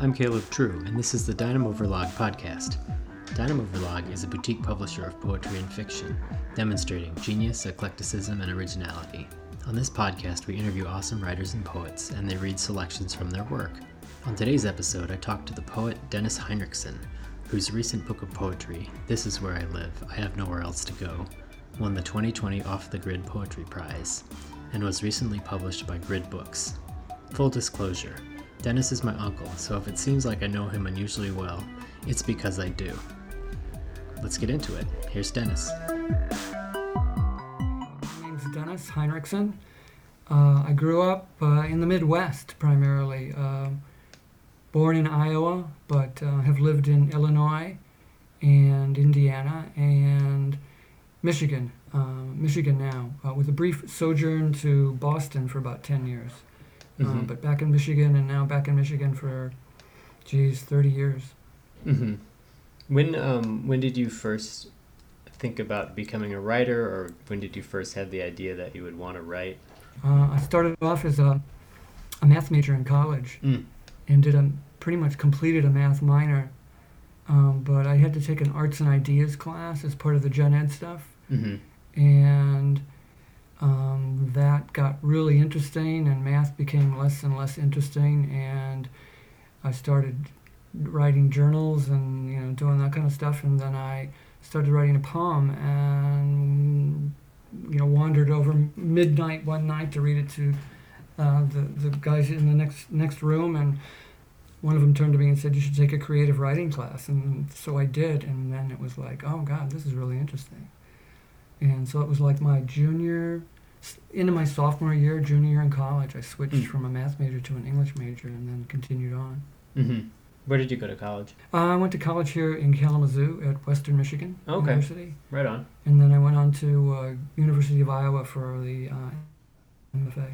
I'm Caleb True, and this is the Dynamo Verlag podcast. Dynamo Verlag is a boutique publisher of poetry and fiction, demonstrating genius, eclecticism, and originality. On this podcast, we interview awesome writers and poets, and they read selections from their work. On today's episode, I talked to the poet Dennis Hinrichsen, whose recent book of poetry, This Is Where I Live, I Have Nowhere Else to Go, won the 2020 Off the Grid Poetry Prize, and was recently published by Grid Books. Full disclosure Dennis is my uncle, so if it seems like I know him unusually well, it's because I do. Let's get into it. Here's Dennis. My name's Dennis Hinrichsen. Uh, I grew up uh, in the Midwest primarily. Uh, born in Iowa, but uh, have lived in Illinois and Indiana and Michigan. Uh, Michigan now, uh, with a brief sojourn to Boston for about 10 years. Mhm. but back in Michigan and now back in Michigan for, geez, 30 years. Mm-hmm. When um, when did you first think about becoming a writer, or when did you first have the idea that you would want to write? Uh, I started off as a, a math major in college. Mm. and did a pretty much completed a math minor. Um, but I had to take an arts and ideas class as part of the gen ed stuff, Mm-hmm. and um, that got really interesting, and math became less and less interesting, and I started writing journals and you know doing that kind of stuff, and then I started writing a poem and you know wandered over midnight one night to read it to uh, the the guys in the next next room and one of them turned to me and said you should take a creative writing class. And so I did and then it was like oh god this is really interesting and so it was like my junior into my sophomore year junior year in college I switched Mm. from a math major to an English major and then continued on Mm-hmm. Where did you go to college? uh, I went to college here in Kalamazoo at Western Michigan Okay. University Right on. and then I went on to uh, University of Iowa for the uh, MFA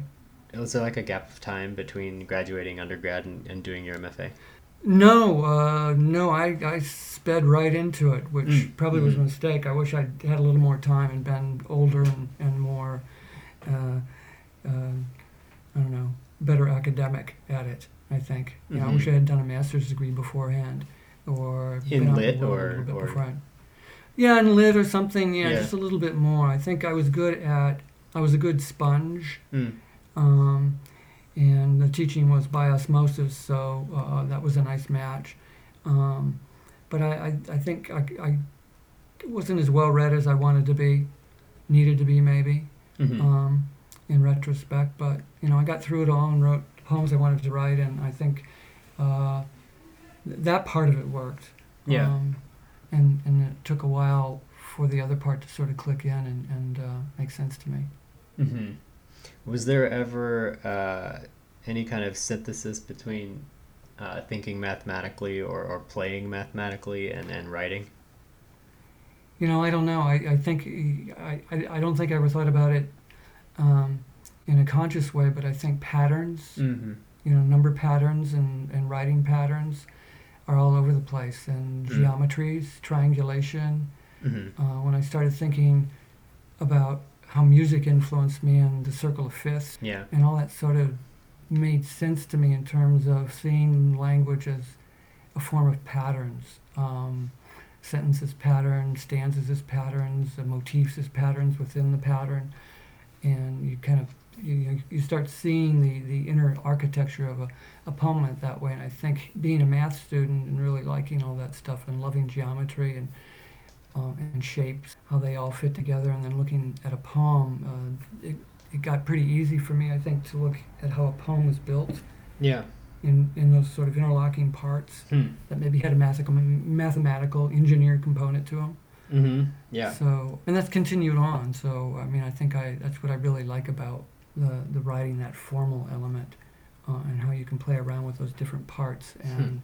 Was there like a gap of time between graduating undergrad and, and doing your MFA? No, uh, no, I, I sped right into it, which Mm, probably was a mhm. mistake. I wish I'd had a little more time and been older and, and more, uh, uh, I don't know, better academic at it, I think. You know, I wish. I had done a master's degree beforehand or In lit or- a little bit or- beforehand. Yeah, in lit or something, yeah, Yeah. just a little bit more. I think I was good at, I was a good sponge. Mm. Um, and the teaching was by osmosis, so uh, that was a nice match. Um, but I, I, I think I, I wasn't as well read as I wanted to be, needed to be maybe, Mm-hmm. um, in retrospect. But you know, I got through it all and wrote poems I wanted to write, and I think uh, th- that part of it worked. Yeah. Um, and and it took a while for the other part to sort of click in and, and uh, make sense to me. Mm-hmm. Was there ever uh, any kind of synthesis between uh, thinking mathematically or, or playing mathematically and, and writing? You know, I don't know. I, I think I, I, I don't think I ever thought about it um, in a conscious way, but I think patterns, Mm-hmm. you know, number patterns and, and writing patterns are all over the place, and Mm. geometries, triangulation. Mm-hmm. Uh, when I started thinking about how music influenced me and the circle of fifths, Yeah. and all that sort of made sense to me in terms of seeing language as a form of patterns. Um, sentences patterns, stanzas as patterns, motifs as patterns within the pattern, and you kind of you, you start seeing the, the inner architecture of a, a poem that way. And I think being a math student and really liking all that stuff and loving geometry and um, and shapes, how they all fit together, and then looking at a poem, uh, it, it got pretty easy for me, I think, to look at how a poem was built Yeah. in, in those sort of interlocking parts Hmm. that maybe had a mathematical, mathematical engineered component to them. Mm-hmm. Yeah. So, and that's continued on. So, I mean, I think I that's what I really like about the the writing, that formal element, uh, and how you can play around with those different parts and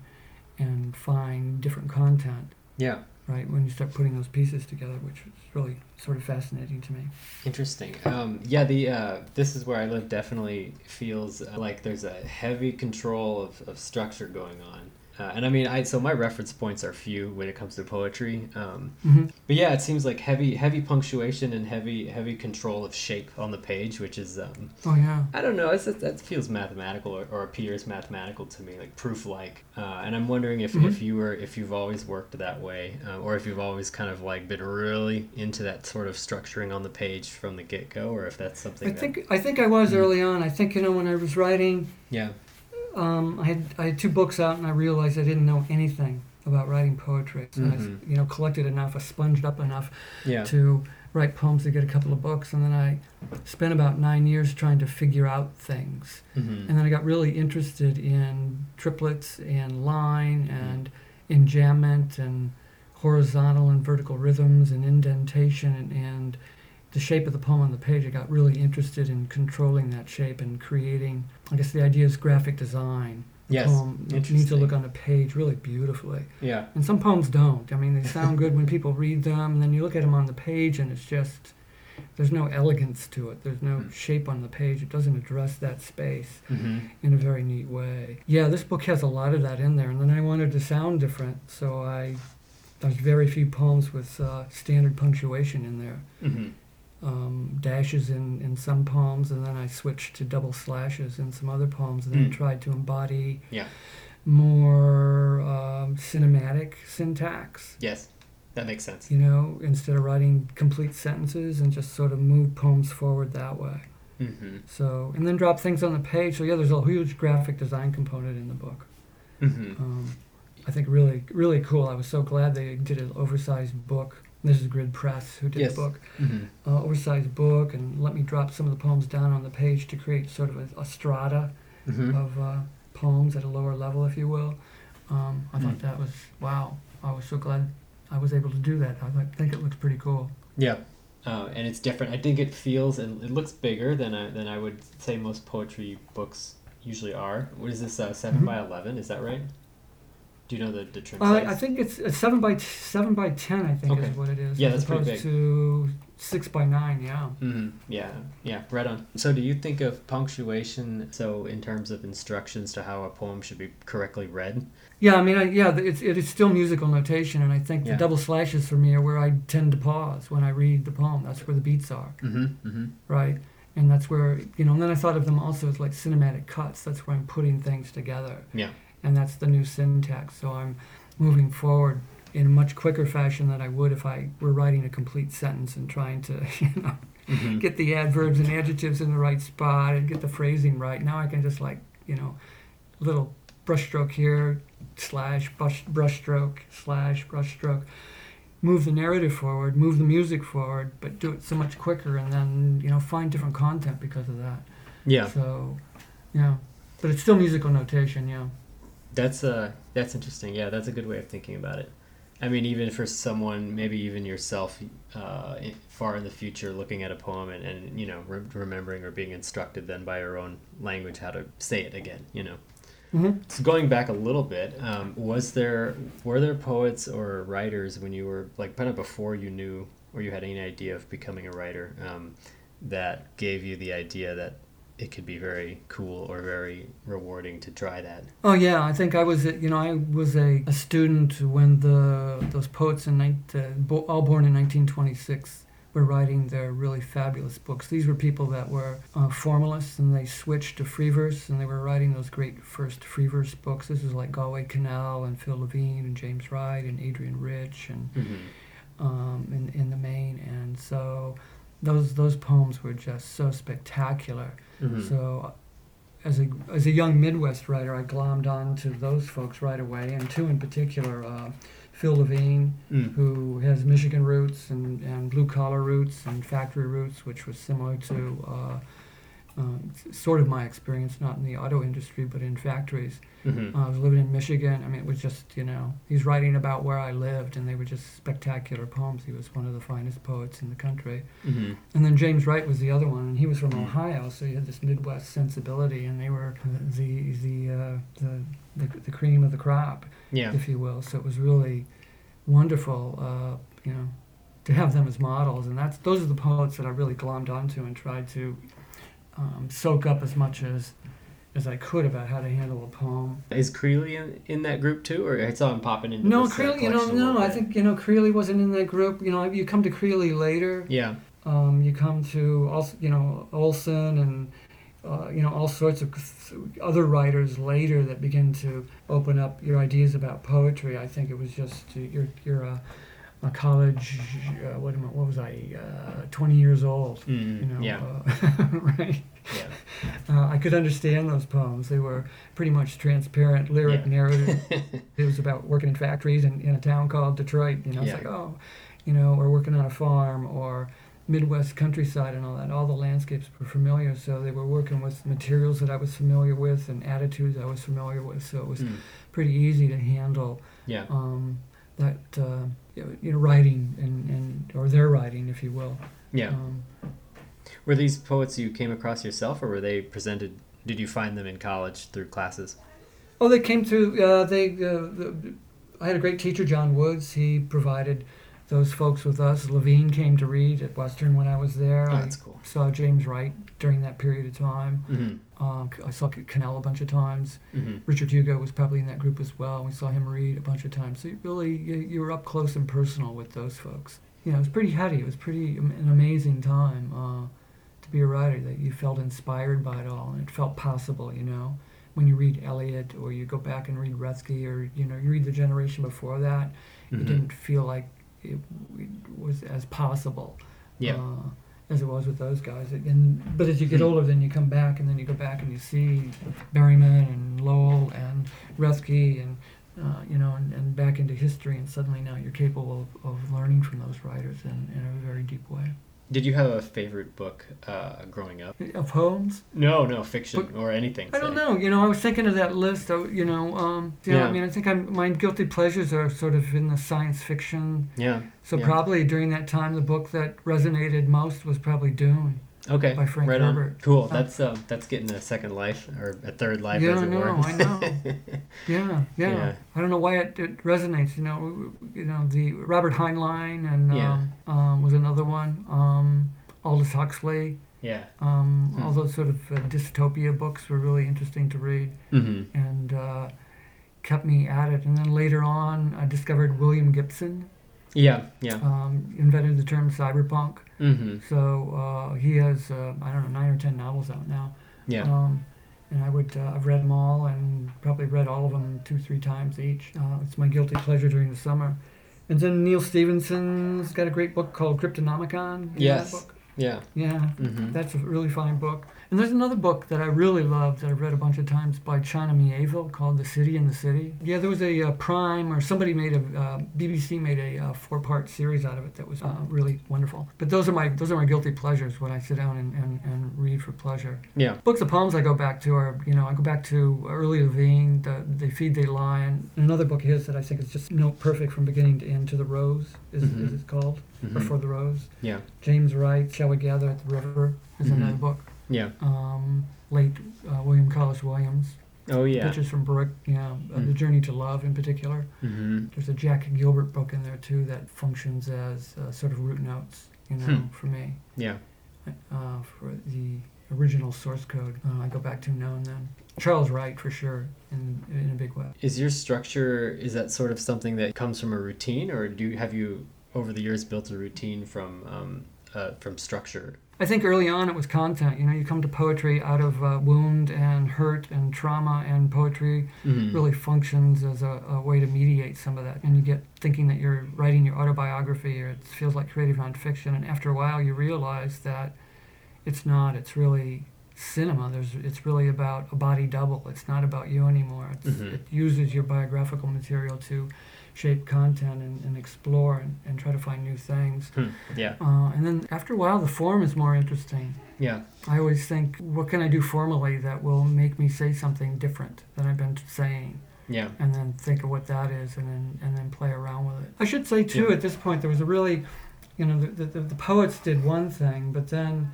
and find different content. Yeah. Right when you start putting those pieces together, which is really sort of fascinating to me. Interesting. Um, yeah, the uh, this is where I live definitely feels uh, like there's a heavy control of, of structure going on. Uh, and I mean, I so my reference points are few when it comes to poetry. Um, hmm but yeah, it seems like heavy, heavy punctuation and heavy, heavy control of shape on the page, which is, um, Oh yeah. I don't know, it's, that feels mathematical or, or appears mathematical to me, like proof-like. Uh, and I'm wondering if, Mhm. if you were, if you've always worked that way, uh, or if you've always kind of like been really into that sort of structuring on the page from the get-go, or if that's something. I that, think I think I was Mhm. early on. I think you know when I was writing, Yeah. Um, I had I had two books out, and I realized I didn't know anything about writing poetry. So Mhm. I, you know, collected enough, I sponged up enough Yeah. to write poems to get a couple of books, and then I spent about nine years trying to figure out things. hmm And then I got really interested in triplets and line and enjambment and horizontal and vertical rhythms and indentation and, and the shape of the poem on the page. I got really interested in controlling that shape and creating. I guess the idea is graphic design. The Yes, poem needs to look on a page really beautifully. Yeah. And some poems don't. I mean, they sound good when people read them, and then you look at them on the page, and it's just there's no elegance to it. There's no Hmm. shape on the page. It doesn't address that space hmm in a very neat way. Yeah, this book has a lot of that in there, and then I wanted to sound different, so I there's very few poems with uh, standard punctuation in there. hmm Um, dashes in, in some poems, and then I switched to double slashes in some other poems, and then Mm. tried to embody Yeah. more um, cinematic syntax. Yes. That makes sense. You know, instead of writing complete sentences and just sort of move poems forward that way. hmm So, and then drop things on the page. So yeah, there's a huge graphic design component in the book. hmm Um, I think really, really cool. I was so glad they did an oversized book. This is Grid Press who did Yes. the book. hmm Uh, oversized book, and let me drop some of the poems down on the page to create sort of a, a strata hmm of uh, poems at a lower level, if you will. Um, I thought Mm. that was wow. I was so glad I was able to do that. I like- think it looks pretty cool. Yeah, uh, and it's different. I think it feels and it looks bigger than I than I would say most poetry books usually are. What is this? Uh, 7 Mhm. by eleven? Is that right? Do you know the the trim Uh, size? I think it's, it's seven by t- seven by ten. I think Okay. is what it is. Yeah, as that's pretty opposed big. to six by nine. Yeah. Mm-hmm. Yeah, yeah, right on. So, do you think of punctuation? So, in terms of instructions to how a poem should be correctly read? Yeah, I mean, I, yeah, it's it is still musical notation, and I think Yeah. the double slashes for me are where I tend to pause when I read the poem. That's where the beats are, Mm-hmm. Mm-hmm. right? And that's where you know. And then I thought of them also as like cinematic cuts. That's where I'm putting things together. Yeah. And that's the new syntax. So I'm moving forward in a much quicker fashion than I would if I were writing a complete sentence and trying to, you know, Mm-hmm. get the adverbs and adjectives in the right spot and get the phrasing right. Now I can just like, you know, little brushstroke here, slash brush brushstroke, slash brushstroke. Move the narrative forward, move the music forward, but do it so much quicker and then, you know, find different content because of that. Yeah, So, yeah. But it's still musical notation, yeah. That's uh that's interesting. Yeah, that's a good way of thinking about it. I mean, even for someone, maybe even yourself, uh, far in the future, looking at a poem and, and you know re- remembering or being instructed then by your own language how to say it again. You know. hmm So going back a little bit, um, was there were there poets or writers when you were like kind of before you knew or you had any idea of becoming a writer um, that gave you the idea that it could be very cool or very rewarding to try that? Oh yeah, I think I was, you know, I was a, a student when the those poets in uh, bo- all born in 1926 were writing their really fabulous books. These were people that were uh, formalists and they switched to free verse and they were writing those great first free verse books. This is like Galway Kinnell and Phil Levine and James Wright and Adrienne Rich and Mm-hmm. um, in in the main. And so those those poems were just so spectacular. Mm-hmm. So, as a as a young Midwest writer, I glommed on to those folks right away, and two in particular, uh, Phil Levine, Mm. who has Michigan roots and, and blue collar roots and factory roots, which was similar to uh, um, sort of my experience, not in the auto industry, but in factories. Mm-hmm. Uh, I was living in Michigan. I mean, it was just, you know, he's writing about where I lived, and they were just spectacular poems. He was one of the finest poets in the country. Mm-hmm. And then James Wright was the other one, and he was from Mm. Ohio, so he had this Midwest sensibility, and they were the the uh, the, the the cream of the crop, Yeah. if you will. So it was really wonderful, uh, you know, to have them as models, and that's those are the poets that I really glommed onto and tried to um, soak up as much as as I could about how to handle a poem. Is Creeley in, in that group too, or I saw him popping into No, this, uh, Creeley, you know, no, I think you know Creeley wasn't in that group. You know, you come to Creeley later. Yeah. Um, you come to also, you know, Olson and uh, you know all sorts of other writers later that begin to open up your ideas about poetry. I think it was just uh, you're you're a, a college. Uh, what am I, what was I? Uh, Twenty years old. Mm, You know. yeah. Uh, right. Yeah. Uh, I could understand those poems. They were pretty much transparent lyric Yeah. narrative. it was about working in factories in, in a town called Detroit. You know, it's Yeah. like, oh, you know, or working on a farm or Midwest countryside and all that. All the landscapes were familiar, so they were working with materials that I was familiar with and attitudes I was familiar with. So it was Mm, pretty easy to handle yeah. um, that, uh, you know, writing and, and or their writing, if you will. Yeah. Um, Were these poets you came across yourself, or were they presented? Did you find them in college through classes? Oh, they came through. Uh, they. Uh, the, I had a great teacher, John Woods. He provided those folks with us. Levine came to read at Western when I was there. Oh, I that's cool. saw James Wright during that period of time. Mm-hmm. Um, I saw Kinnell a bunch of times. Mm-hmm. Richard Hugo was probably in that group as well. We saw him read a bunch of times. So you really, you, you were up close and personal with those folks. You know, it was pretty heady. It was pretty an amazing time uh, to be a writer. That you felt inspired by it all, and it felt possible. You know, when you read Eliot or you go back and read Roethke or you know you read the generation before that, Mm-hmm. it didn't feel like it, it was as possible Yeah. uh, as it was with those guys. And but as you get Hmm. older, then you come back and then you go back and you see Berryman and Lowell and Roethke and uh, you know and, and back into history, and suddenly now you're capable of, of learning from those writers in, in a very deep way. Did you have a favorite book uh, growing up? Of poems, No, no fiction Book- or anything. I don't know. You know, I was thinking of that list. uh, You know, um, you know, Yeah. I mean, I think I'm, my guilty pleasures are sort of in the science fiction. Yeah. So Yeah. probably during that time, the book that resonated most was probably Dune. Okay. by Frank right Herbert. on. Cool. That's uh, that's getting a second life or a third life, Yeah, as I it know, were. I know. Yeah, yeah, Yeah. I don't know why it, it resonates. You know, you know the Robert Heinlein and Yeah. um, um, was another one. Um, Aldous Huxley. yeah. Um, Hmm. All those sort of uh, dystopia books were really interesting to read Mm-hmm. and uh, kept me at it. And then later on, I discovered William Gibson. Yeah. Yeah. Um, invented the term cyberpunk. Mm-hmm. So uh, he has uh, I don't know nine or ten novels out now. Yeah. Um, and I would uh, I've read them all and probably read all of them two three times each. Uh, it's my guilty pleasure during the summer. And then Neal Stephenson's got a great book called Cryptonomicon. You know that Yes. Yeah. Yeah. Mm-hmm. That's a really fine book. And there's another book that I really loved that I've read a bunch of times by China Mieville called The City in the City. Yeah, there was a uh, Prime or somebody made a uh, BBC made a uh, four-part series out of it that was uh, really wonderful. But those are my those are my guilty pleasures when I sit down and, and, and read for pleasure. Yeah. Books of poems I go back to are you know I go back to early Levine, the, They Feed They Lion, and another book of his that I think is just note perfect from beginning to end. To the Rose is, Mhm. is it called Mhm. or For the Rose? Yeah. James Wright, Shall We Gather at the River is Mhm. another book. Yeah. Um, late uh, William Carlos Williams. Oh yeah. Pictures from Brueghel, yeah, uh, The Mm. Journey to Love in particular. Mm-hmm. There's a Jack Gilbert book in there too that functions as uh, sort of root notes, you know, Hmm. for me. Yeah. Uh, for the original source code, uh, I go back to now and then. Charles Wright for sure, in in a big way. Is your structure is that sort of something that comes from a routine, or do you, have you over the years built a routine from um, uh, from structure? I think early on it was content. You know, you come to poetry out of uh, wound and hurt and trauma, and poetry Mm-hmm. really functions as a, a way to mediate some of that. And you get thinking that you're writing your autobiography or it feels like creative nonfiction. And after a while, you realize that it's not. It's really cinema. There's. It's really about a body double. It's not about you anymore. It's, Mhm. It uses your biographical material to shape content and, and explore and, and try to find new things. Hmm. Yeah. Uh, and then after a while, the form is more interesting. Yeah. I always think, what can I do formally that will make me say something different than I've been saying? Yeah. and then think of what that is and then and then play around with it. I should say too Yeah. at this point there was a really you know the, the, the poets did one thing but then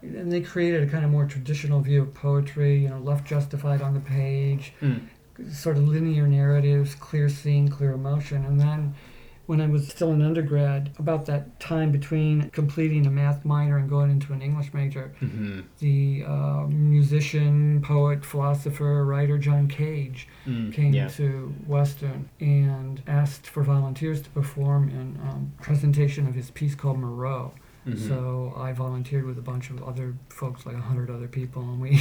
and they created a kind of more traditional view of poetry you know left justified on the page Mm. Sort of linear narratives clear scene clear emotion and then when I was still an undergrad, about that time between completing a math minor and going into an English major, Mm-hmm. the uh, musician, poet, philosopher, writer John Cage Mm, came yeah. to Western and asked for volunteers to perform in um, presentation of his piece called Moreau. Mhm. So I volunteered with a bunch of other folks, like a hundred other people, and we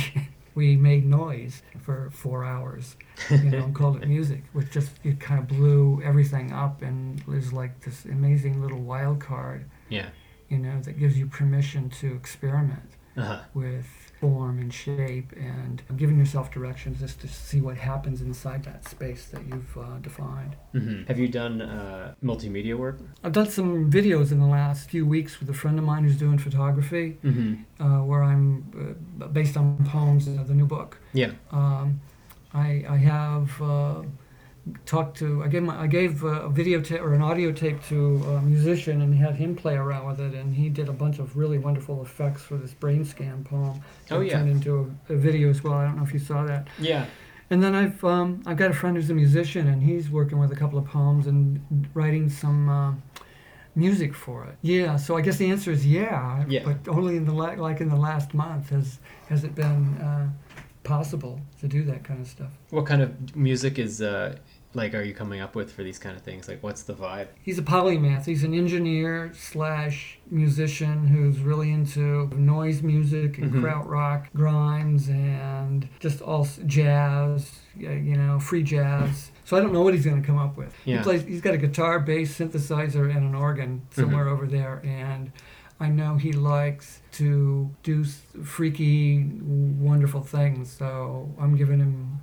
we made noise for four hours, you know, and called it music, which just it kind of blew everything up, and was like this amazing little wild card, yeah. you know, that gives you permission to experiment Uh-huh. with form and shape and giving yourself directions just to see what happens inside that space that you've uh, defined. hmm Have you done uh, multimedia work? I've done some videos in the last few weeks with a friend of mine who's doing photography, Mm-hmm. uh, where I'm uh, based on poems of the new book. Yeah. Um, I, I have uh, talked to I gave my, I gave a videotape or an audio tape to a musician and had him play around with it and he did a bunch of really wonderful effects for this brain scan poem. Oh, yeah. Turned into a, a video as well. I don't know if you saw that. Yeah. And then I've um, I've got a friend who's a musician and he's working with a couple of poems and writing some. Uh, Music for it, yeah. So I guess the answer is yeah, Yeah. but only in the la- like in the last month has has it been uh, possible to do that kind of stuff. What kind of music is uh, like? Are you coming up with for these kind of things? Like, what's the vibe? He's a polymath. He's an engineer slash musician who's really into noise music and Mhm. krautrock, grimes, and just all jazz. You know, free jazz. So I don't know what he's going to come up with. Yeah. He plays. He's got a guitar, bass, synthesizer, and an organ somewhere over there, and. I know he likes to do freaky, wonderful things, so I'm giving him,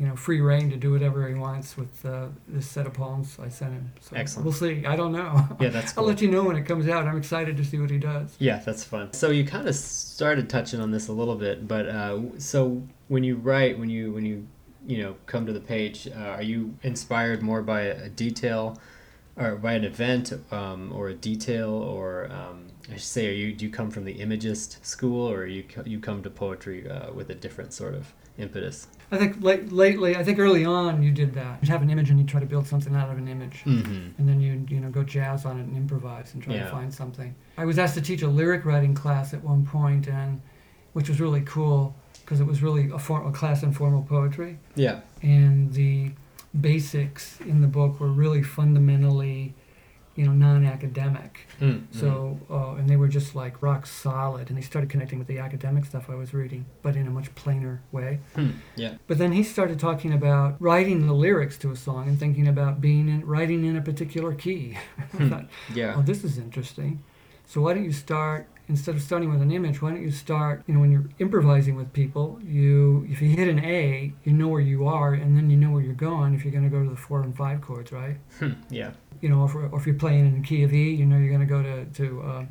you know, free reign to do whatever he wants with uh, this set of poems I sent him. So Excellent. We'll see. I don't know. Yeah, that's I'll let you know when it comes out. I'm excited to see what he does. Yeah, that's fun. So you kind of started touching on this a little bit, but uh, so when you write, when you when you you know come to the page, uh, are you inspired more by a, a detail, or by an event, um, or a detail, or um, I should say, are you do you come from the imagist school, or you you come to poetry uh, with a different sort of impetus? I think late, lately, I think early on you did that. You'd have an image and you try to build something out of an image. Mm-hmm. And then you you know go jazz on it and improvise and try Yeah. to find something. I was asked to teach a lyric writing class at one point, and which was really cool because it was really a, form, a class in formal poetry. Yeah. and the basics in the book were really fundamentally, you know, non-academic. Mm-hmm. So, uh, and they were just like rock solid, and they started connecting with the academic stuff I was reading, but in a much plainer way. Hmm. Yeah. But then he started talking about writing the lyrics to a song and thinking about being in writing in a particular key. I Hmm. thought, Yeah. oh, this is interesting. So why don't you start instead of starting with an image? Why don't you start? You know, when you're improvising with people, you if you hit an A, you know where you are, and then you know where you're going. If you're going to go to the four and five chords, right? Hmm. Yeah. You know, or if, or if you're playing in the key of E, you know you're going to go to to uh,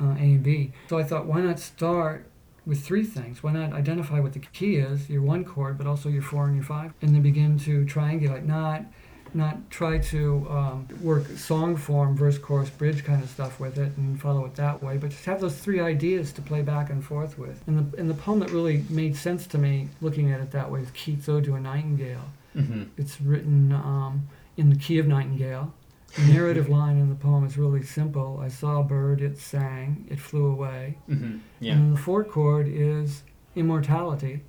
uh, A and B. So I thought, why not start? With three things. Why not identify what the key is, your one chord, but also your four and your five, and then begin to triangulate. Not not try to um, work song form, verse, chorus, bridge kind of stuff with it and follow it that way, but just have those three ideas to play back and forth with. And the, and the poem that really made sense to me, looking at it that way, is Keats' Ode to a Nightingale. Mm-hmm. It's written um, in the key of Nightingale. The narrative line in the poem is really simple. I saw a bird, it sang, it flew away. Mm-hmm. Yeah. And then the four chord is immortality.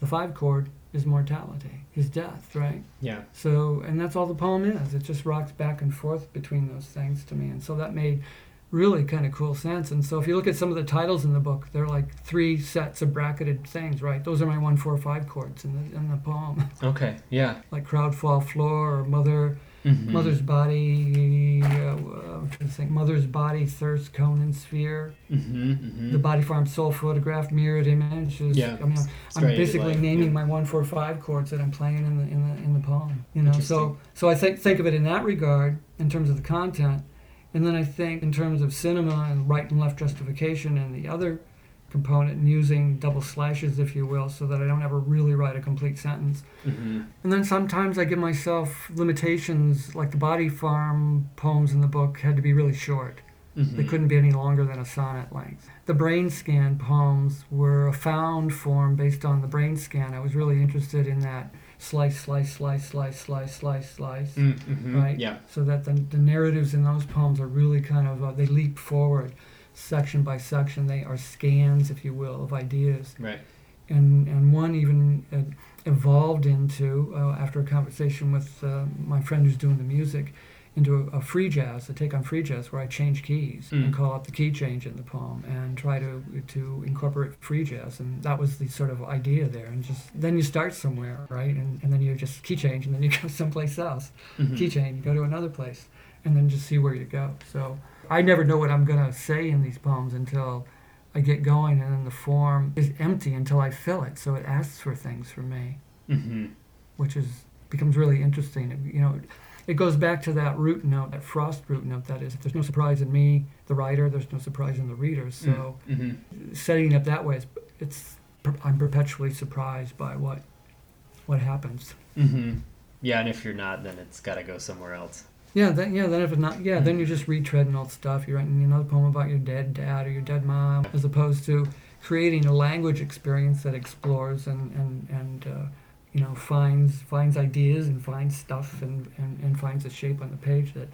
The five chord is mortality, is death, right? Yeah. So, and that's all the poem is. It just rocks back and forth between those things to me. And so that made really kind of cool sense. And so if you look at some of the titles in the book, they're like three sets of bracketed things, right? Those are my one, four, five chords in the, in the poem. Okay. Yeah. like Crowd Fall Floor or Mother, Mm-hmm. Mother's Body, uh, I'm trying to think, Mother's Body, Thirst, Cone, and Sphere. Mm-hmm. Mm-hmm. The Body Farm Soul Photograph, Mirrored Image. Is, Yeah. I mean, I'm into basically life, naming yeah. my one four five chords that I'm playing in the in the in the poem. You know, so so I think think of it in that regard in terms of the content, and then I think in terms of cinema and right and left justification and the other component and using double slashes, if you will, so that I don't ever really write a complete sentence. Mm-hmm. And then sometimes I give myself limitations, like the Body Farm poems in the book had to be really short. Mm-hmm. They couldn't be any longer than a sonnet length. The brain scan poems were a found form based on the brain scan. I was really interested in that slice, slice, slice, slice, slice, slice, slice. Mm-hmm. Right. Yeah. So that the, the narratives in those poems are really kind of uh, they leap forward, section by section. They are scans, if you will, of ideas. Right. And and one even uh, evolved into uh, after a conversation with uh, my friend who's doing the music, into a, a free jazz, a take on free jazz, where I change keys Mm. and call out the key change in the poem and try to to incorporate free jazz. And that was the sort of idea there. And just then you start somewhere, right? And, and then you just key change, and then you go someplace else Mhm. keychain, you go to another place, and then just see where you go. So I never know what I'm gonna say in these poems until I get going, and then the form is empty until I fill it. So it asks for things from me, Mhm. which is becomes really interesting. It- You know, it goes back to that root note, that frost root note. That is, if there's no surprise in me, the writer, there's no surprise in the reader. So Mhm. setting it up that way, it's, it's I'm perpetually surprised by what what happens. Mhm. Yeah, and if you're not, then it's got to go somewhere else. Yeah, then yeah, then if it's not, yeah, then you're just retreading old stuff. You're writing another poem about your dead dad or your dead mom, as opposed to creating a language experience that explores and and and uh, you know finds finds ideas and finds stuff and, and and finds a shape on the page that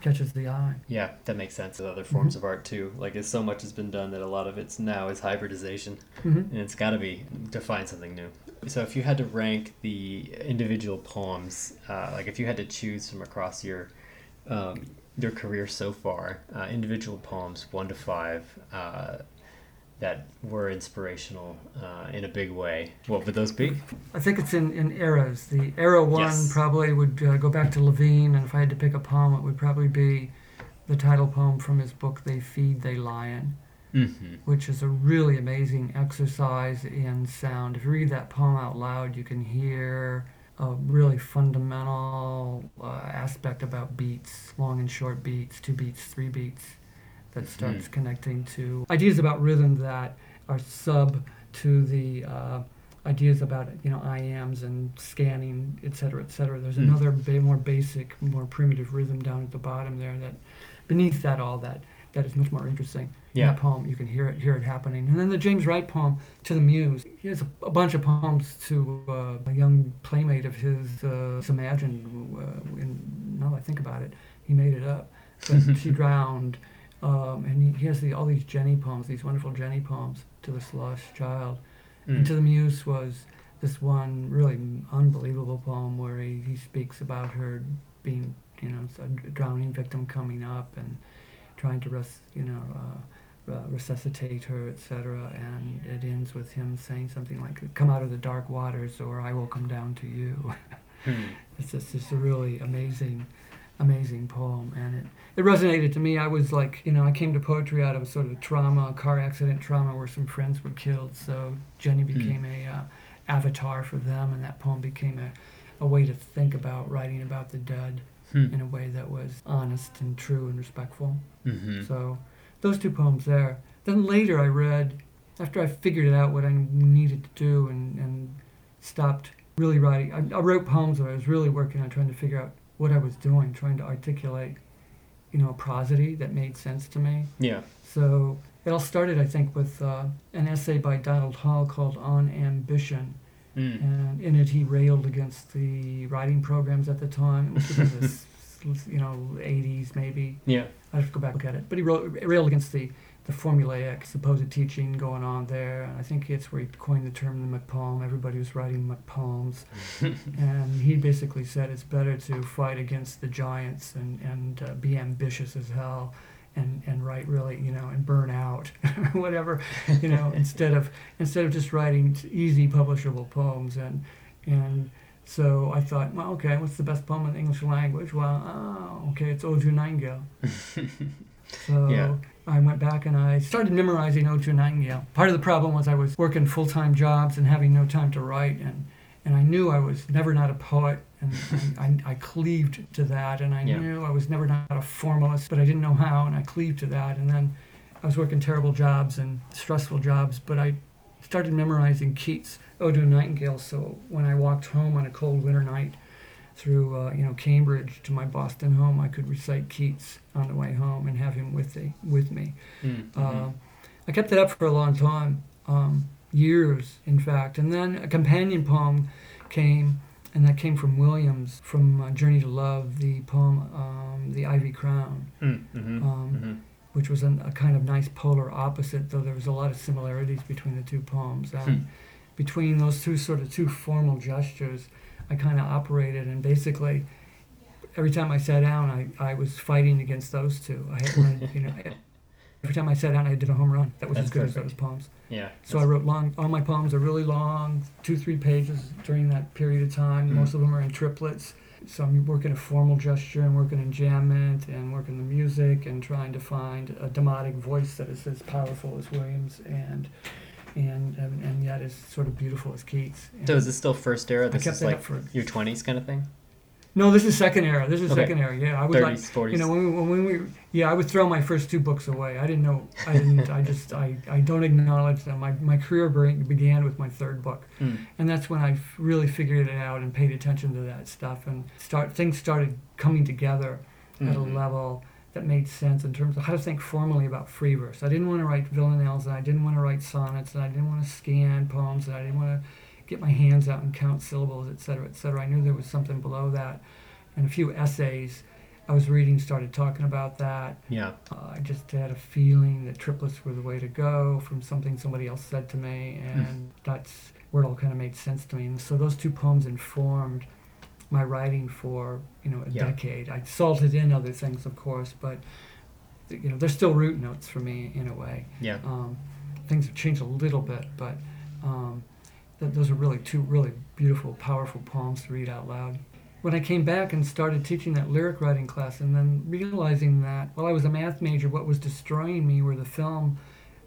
catches the eye. Yeah, that makes sense. With other forms of art too, like as so much has been done that a lot of it's now is hybridization, hmm and it's got to be to find something new. So if you had to rank the individual poems, uh, like if you had to choose from across your um, your career so far, uh, individual poems one to five uh, that were inspirational uh, in a big way, what would those be? I think it's in, in eras. The era one Yes. probably would uh, go back to Levine, and if I had to pick a poem, it would probably be the title poem from his book "They Feed, They Lion." Mm-hmm. which is a really amazing exercise in sound. If you read that poem out loud, you can hear a really fundamental uh, aspect about beats, long and short beats, two beats, three beats, that starts Mhm. connecting to ideas about rhythm that are sub to the uh, ideas about you know iambs and scanning, et cetera, et cetera. There's Mm. another ba- more basic, more primitive rhythm down at the bottom there that beneath that all that that is much more interesting. Yeah. that poem, you can hear it, hear it happening. And then the James Wright poem, To the Muse. He has a, a bunch of poems to uh, a young playmate of his, uh, imagined, uh, in, now that I think about it, he made it up. But she drowned. Um, and he, he has the, all these Jenny poems, these wonderful Jenny poems, To the Slush Child. And To the Muse was this one really unbelievable poem where he, he speaks about her being, you know, a drowning victim coming up and trying to, rest, you know, uh, uh, resuscitate her, etc. And it ends with him saying something like, "Come out of the dark waters, or I will come down to you." Hmm. it's just, just a really amazing, amazing poem, and it it resonated to me. I was like, you know, I came to poetry out of sort of trauma, car accident trauma, where some friends were killed. So Jenny became a uh, avatar for them, and that poem became a, a way to think about writing about the dead Hmm. in a way that was honest and true and respectful. Mm-hmm. So those two poems there. Then later I read, after I figured it out what I needed to do and, and stopped really writing, I, I wrote poems where I was really working on trying to figure out what I was doing, trying to articulate, you know, a prosody that made sense to me. Yeah. So it all started, I think, with uh, an essay by Donald Hall called On Ambition. Mm. And in it, he railed against the writing programs at the time. It must have been this, you know, 80s maybe. Yeah. I have to go back and look at it. But he wrote, railed against the, the formulaic supposed teaching going on there. And I think it's where he coined the term the McPoem. Everybody was writing McPoems. and he basically said it's better to fight against the giants and, and uh, be ambitious as hell and, and write really, you know, and burn out, whatever, you know, instead of instead of just writing easy publishable poems. And, and so I thought, well, okay, what's the best poem in the English language? Well, oh, okay, it's Ode to a Nightingale. So Yeah. I went back and I started memorizing Ode to a Nightingale. Part of the problem was I was working full time jobs and having no time to write, and, and I knew I was never not a poet, and I, I, I cleaved to that, and I Yeah. knew I was never not a formalist, but I didn't know how, and I cleaved to that, and then I was working terrible jobs and stressful jobs, but I started memorizing Keats' Ode to Nightingale. So when I walked home on a cold winter night through uh, you know Cambridge to my Boston home, I could recite Keats on the way home and have him with the, with me. Mm-hmm. Uh, I kept it up for a long time, um, years in fact, and then a companion poem came and that came from Williams from uh, Journey to Love, the poem um, "The Ivy Crown," Mm, mhm, um, mhm. which was an, a kind of nice polar opposite, though there was a lot of similarities between the two poems. And Hmm. Between those two sort of two formal gestures, I kind of operated, and basically, every time I sat down, I, I was fighting against those two. I had you know. Every time I sat down, I did a home run. That was That's as good as those poems. Yeah. So I wrote long. All my poems are really long, two, three pages during that period of time. Mhm. Most of them are in triplets. So I'm working a formal gesture and working enjambment and working the music and trying to find a demotic voice that is as powerful as Williams and and and, and yet as sort of beautiful as Keats. And So is this still first era? I kept is like for. your twenties kind of thing. No, this is second era. This is Okay. second era. Yeah, I was like, forties. you know, when we, when we, yeah, I would throw my first two books away. I didn't know, I didn't, I just, I, I don't acknowledge them. My, my career began with my third book, Mm. and that's when I really figured it out and paid attention to that stuff, and start things started coming together at a Mhm. level that made sense in terms of how to think formally about free verse. I didn't want to write villanelles, and I didn't want to write sonnets, and I didn't want to scan poems, and I didn't want to get my hands out and count syllables, et cetera, et cetera. I knew there was something below that, and a few essays I was reading started talking about that. Yeah. Uh, I just had a feeling that triplets were the way to go from something somebody else said to me, and that's where it all kind of made sense to me. And so those two poems informed my writing for you know a Yeah. decade. I salted in other things, of course, but you know they're still root notes for me in a way. Yeah. Um, things have changed a little bit, but um, th- those are really two really beautiful, powerful poems to read out loud. When I came back and started teaching that lyric writing class, and then realizing that while I was a math major, what was destroying me were the film,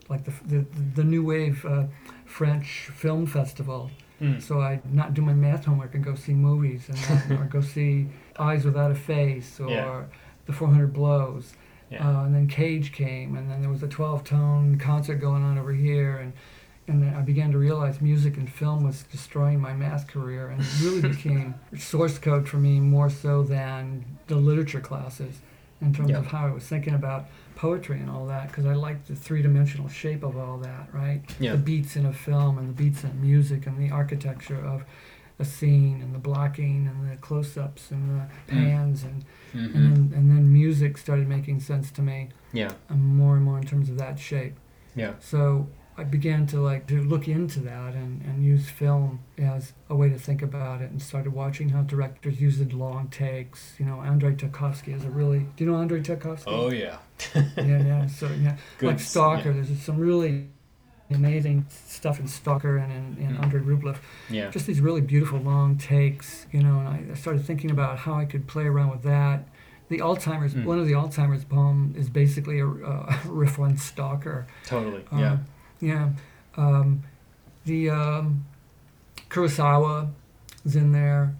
like the the, the new wave uh, French film festival. Mm. So I'd not do my math homework and go see movies, and or go see Eyes Without a Face or Yeah. The 400 Blows. Yeah. Uh, and then Cage came, and then there was a 12 tone concert going on over here, and and then I began to realize music and film was destroying my math career, and it really became source code for me more so than the literature classes, in terms Yeah. of how I was thinking about poetry and all that, because I liked the three dimensional shape of all that, right? Yeah. The beats in a film and the beats in music and the architecture of a scene and the blocking and the close-ups and the pans and Mhm. and then, and then music started making sense to me Yeah. and more and more in terms of that shape Yeah. so i began to like to look into that and, and use film as a way to think about it and started watching how directors used long takes you know andrei tarkovsky is a really do you know andrei tarkovsky Oh yeah. yeah yeah so yeah Good like stalker yeah. there's some really amazing stuff in stalker and in, in Mm. andrei rublev Yeah. just these really beautiful long takes, you know, and I, I started thinking about how I could play around with that. The Alzheimer's, Mm. one of the Alzheimer's poem is basically a, a riff on Stalker. Totally. Uh, Yeah. Yeah. Um, the um, Kurosawa is in there,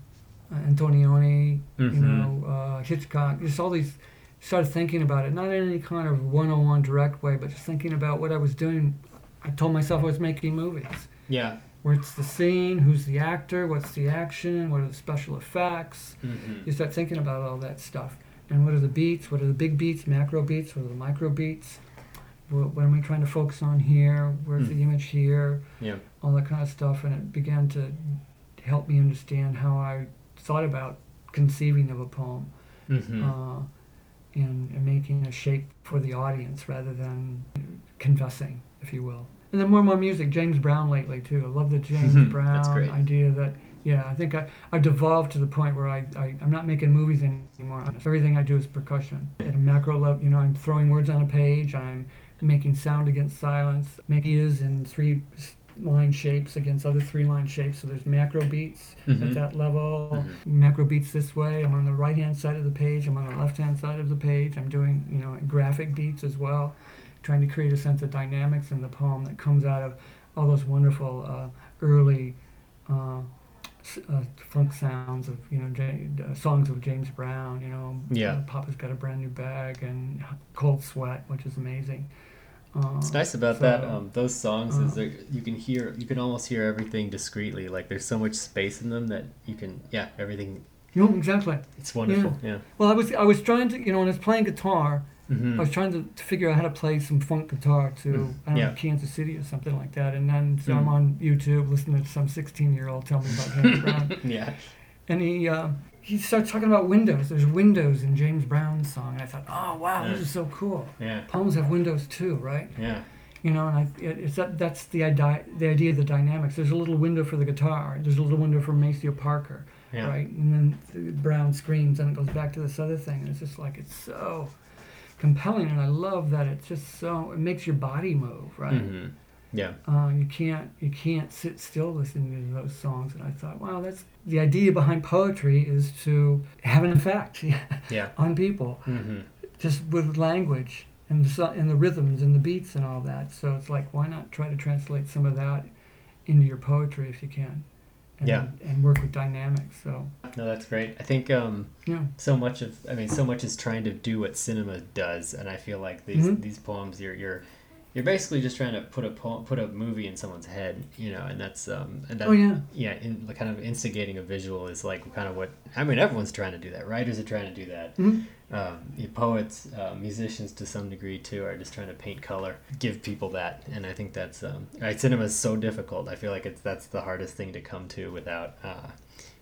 uh, Antonioni, you Mhm. know, uh, Hitchcock, just all these. Started thinking about it, not in any kind of one-on-one direct way, but just thinking about what I was doing. I told myself I was making movies Yeah. where it's the scene, who's the actor, what's the action, what are the special effects. Mhm. You start thinking about all that stuff. And what are the beats? What are the big beats, macro beats? What are the micro beats? What, what am I trying to focus on here? Where's Hmm. the image here? Yeah. All that kind of stuff. And it began to help me understand how I thought about conceiving of a poem Mhm. uh, and, and making a shape for the audience rather than confessing, if you will. And then more and more music, James Brown lately too. I love the James Brown idea that, yeah, I think I, I've devolved to the point where I, I, I'm not making movies anymore. Everything I do is percussion. At a macro level, you know, I'm throwing words on a page, I'm making sound against silence, making is in three line shapes against other three line shapes. So there's macro beats at Mhm. that level. Mhm. Macro beats this way. I'm on the right hand side of the page. I'm on the left hand side of the page. I'm doing you know graphic beats as well, trying to create a sense of dynamics in the poem that comes out of all those wonderful uh, early uh, uh, funk sounds of you know J- uh, songs of James Brown. You know, Yeah. Papa's got a brand new bag and Cold Sweat, which is amazing. Uh, It's nice about that. Um, those songs is uh, that you can hear, you can almost hear everything discreetly. Like there's so much space in them that you can, yeah, everything. you know exactly. It's wonderful. Yeah. Well, I was I was trying to you know when I was playing guitar. Mhm. I was trying to, to figure out how to play some funk guitar to Mm, I don't yeah. know Kansas City or something like that, and then so I'm Mm. on YouTube listening to some 16 year old tell me about James Brown, yeah. and he uh, he starts talking about windows. There's windows in James Brown's song, and I thought, oh wow, Yeah. this is so cool. Yeah. Poems have windows too, right? Yeah. You know, and I, it, it's that, that's the idea, the idea of the dynamics. There's a little window for the guitar. There's a little window for Maceo Parker, Yeah. right? And then the Brown screams, and it goes back to this other thing. And it's just like it's so compelling, and I love that it's just so it makes your body move, right? hmm Yeah. Uh, you can't you can't sit still listening to those songs. And I thought, wow, that's the idea behind poetry is to have an effect Yeah. on people hmm just with language and the, and the rhythms and the beats and all that. So it's like, why not try to translate some of that into your poetry if you can? And, Yeah. And work with dynamics. So, No, that's great. I think um, yeah. so much of I mean so much is trying to do what cinema does, and I feel like these Mhm. these poems you're you're you're basically just trying to put a poem, put a movie in someone's head, you know, and that's um and that Oh, yeah. yeah, in, like, kind of instigating a visual is like kind of what I mean. Everyone's trying to do that. Writers are trying to do that. Mhm. Um, poets, uh, musicians to some degree too, are just trying to paint color, give people that, and I think that's um, right. Cinema is so difficult. I feel like it's that's the hardest thing to come to without, uh,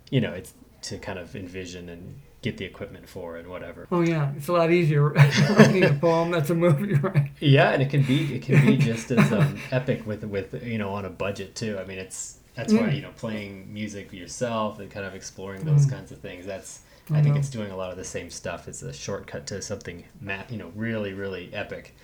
you know, it's to kind of envision and get the equipment for and whatever. Oh, yeah. It's a lot easier writing a poem that's a movie, right? Yeah, and it can be it can be just as um, epic with with you know on a budget too. I mean, it's that's why you know playing music yourself and kind of exploring those Mm. kinds of things. That's I I think know. it's doing a lot of the same stuff. It's a shortcut to something ma- you know really really epic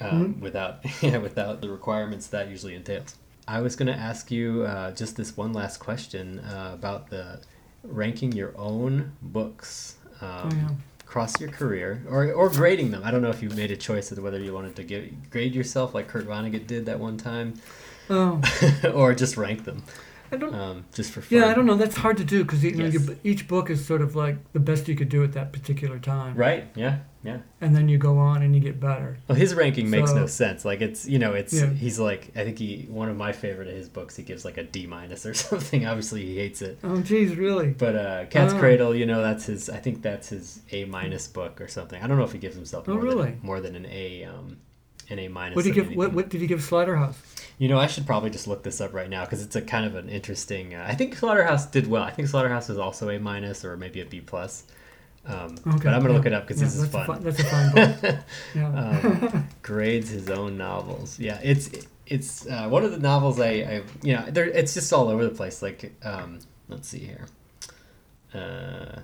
um, Mhm. without yeah without the requirements that usually entails. I was going to ask you uh, just this one last question uh, about the ranking your own books. Um, Oh, yeah. across your career or, or grading them. I don't know if you made a choice of whether you wanted to give, grade yourself like Kurt Vonnegut did that one time Oh, or just rank them I don't. um, just for fun. Yeah, I don't know. That's hard to do because you know, each book is sort of like the best you could do at that particular time, Right? Yeah. Yeah. and then you go on and you get better. Well, his ranking makes no sense. Like it's you know it's Yeah. he's like I think he one of my favorite of his books he gives like a D minus or something. Obviously he hates it. Oh, geez, really? But uh, Cat's Oh. Cradle, you know, that's his. I think that's his A minus book or something. I don't know if he gives himself Oh, more, really? than, more than an A, um, an A minus. What did of give? What, what did he give Slaughterhouse? You know, I should probably just look this up right now because it's a kind of an interesting. Uh, I think Slaughterhouse did well. I think Slaughterhouse is also a minus or maybe a B plus. Um, Okay, but I'm gonna yeah. look it up because Yeah, this is a fun. That's a. Yeah. um, grades his own novels. Yeah, it's it's uh, one of the novels I, I you know there it's just all over the place. Like um, let's see here. Uh,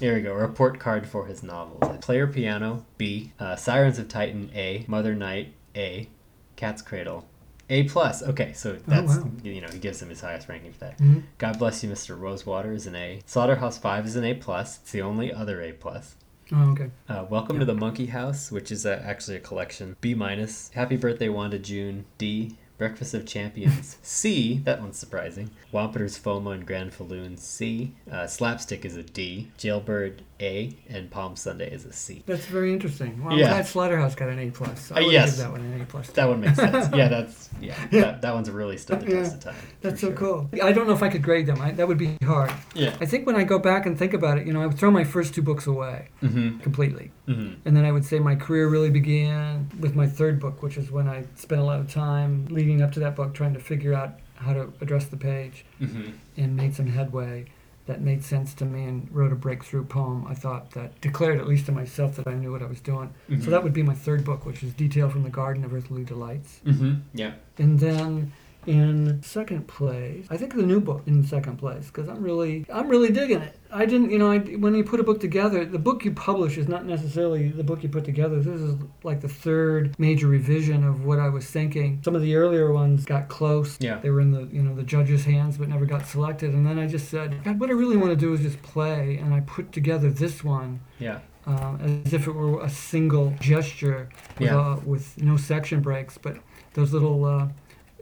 here we go. Report card for his novels: Player Piano B, uh, Sirens of Titan A, Mother Night A, Cat's Cradle A plus. Okay, so that's wow. you know he gives him his highest ranking for that. Mhm. God bless you, Mr. Rosewater is an A. Slaughterhouse Five is an A plus. It's the only other A plus. Oh, okay. Uh, Welcome to the Monkey House, which is uh, actually a collection. B minus. Happy Birthday Wanda June. D. Breakfast of Champions. C. That one's surprising. Wampeter's Foma and Granfalloon. C. Uh, Slapstick is a D. Jailbird A. And Palm Sunday is a C. That's very interesting. Well, Yeah. glad Slaughterhouse got an A plus. I Uh, yes. give that one an A plus. That one makes sense. Yeah, that's yeah. That, that one's really stood the test of time. That's so sure. cool. I don't know if I could grade them. I, that would be hard. Yeah. I think when I go back and think about it, you know, I would throw my first two books away Mm-hmm. completely. Mm-hmm. And then I would say my career really began with my third book, which is when I spent a lot of time leading up to that book trying to figure out how to address the page Mm-hmm. and made some headway that made sense to me and wrote a breakthrough poem I thought that declared at least to myself that I knew what I was doing. Mhm. So that would be my third book, which is Detail from the Garden of Earthly Delights. Mm-hmm. Yeah. And then in second place, I think the new book in second place because I'm really I'm really digging it. I didn't, you know, I, when you put a book together, the book you publish is not necessarily the book you put together. This is like the third major revision of what I was thinking. Some of the earlier ones got close. Yeah. They were in the, you know, the judges' hands but never got selected. And then I just said, God, what I really want to do is just play. And I put together this one Yeah. um, as if it were a single gesture with, Yeah. uh, with no section breaks. But those little, uh,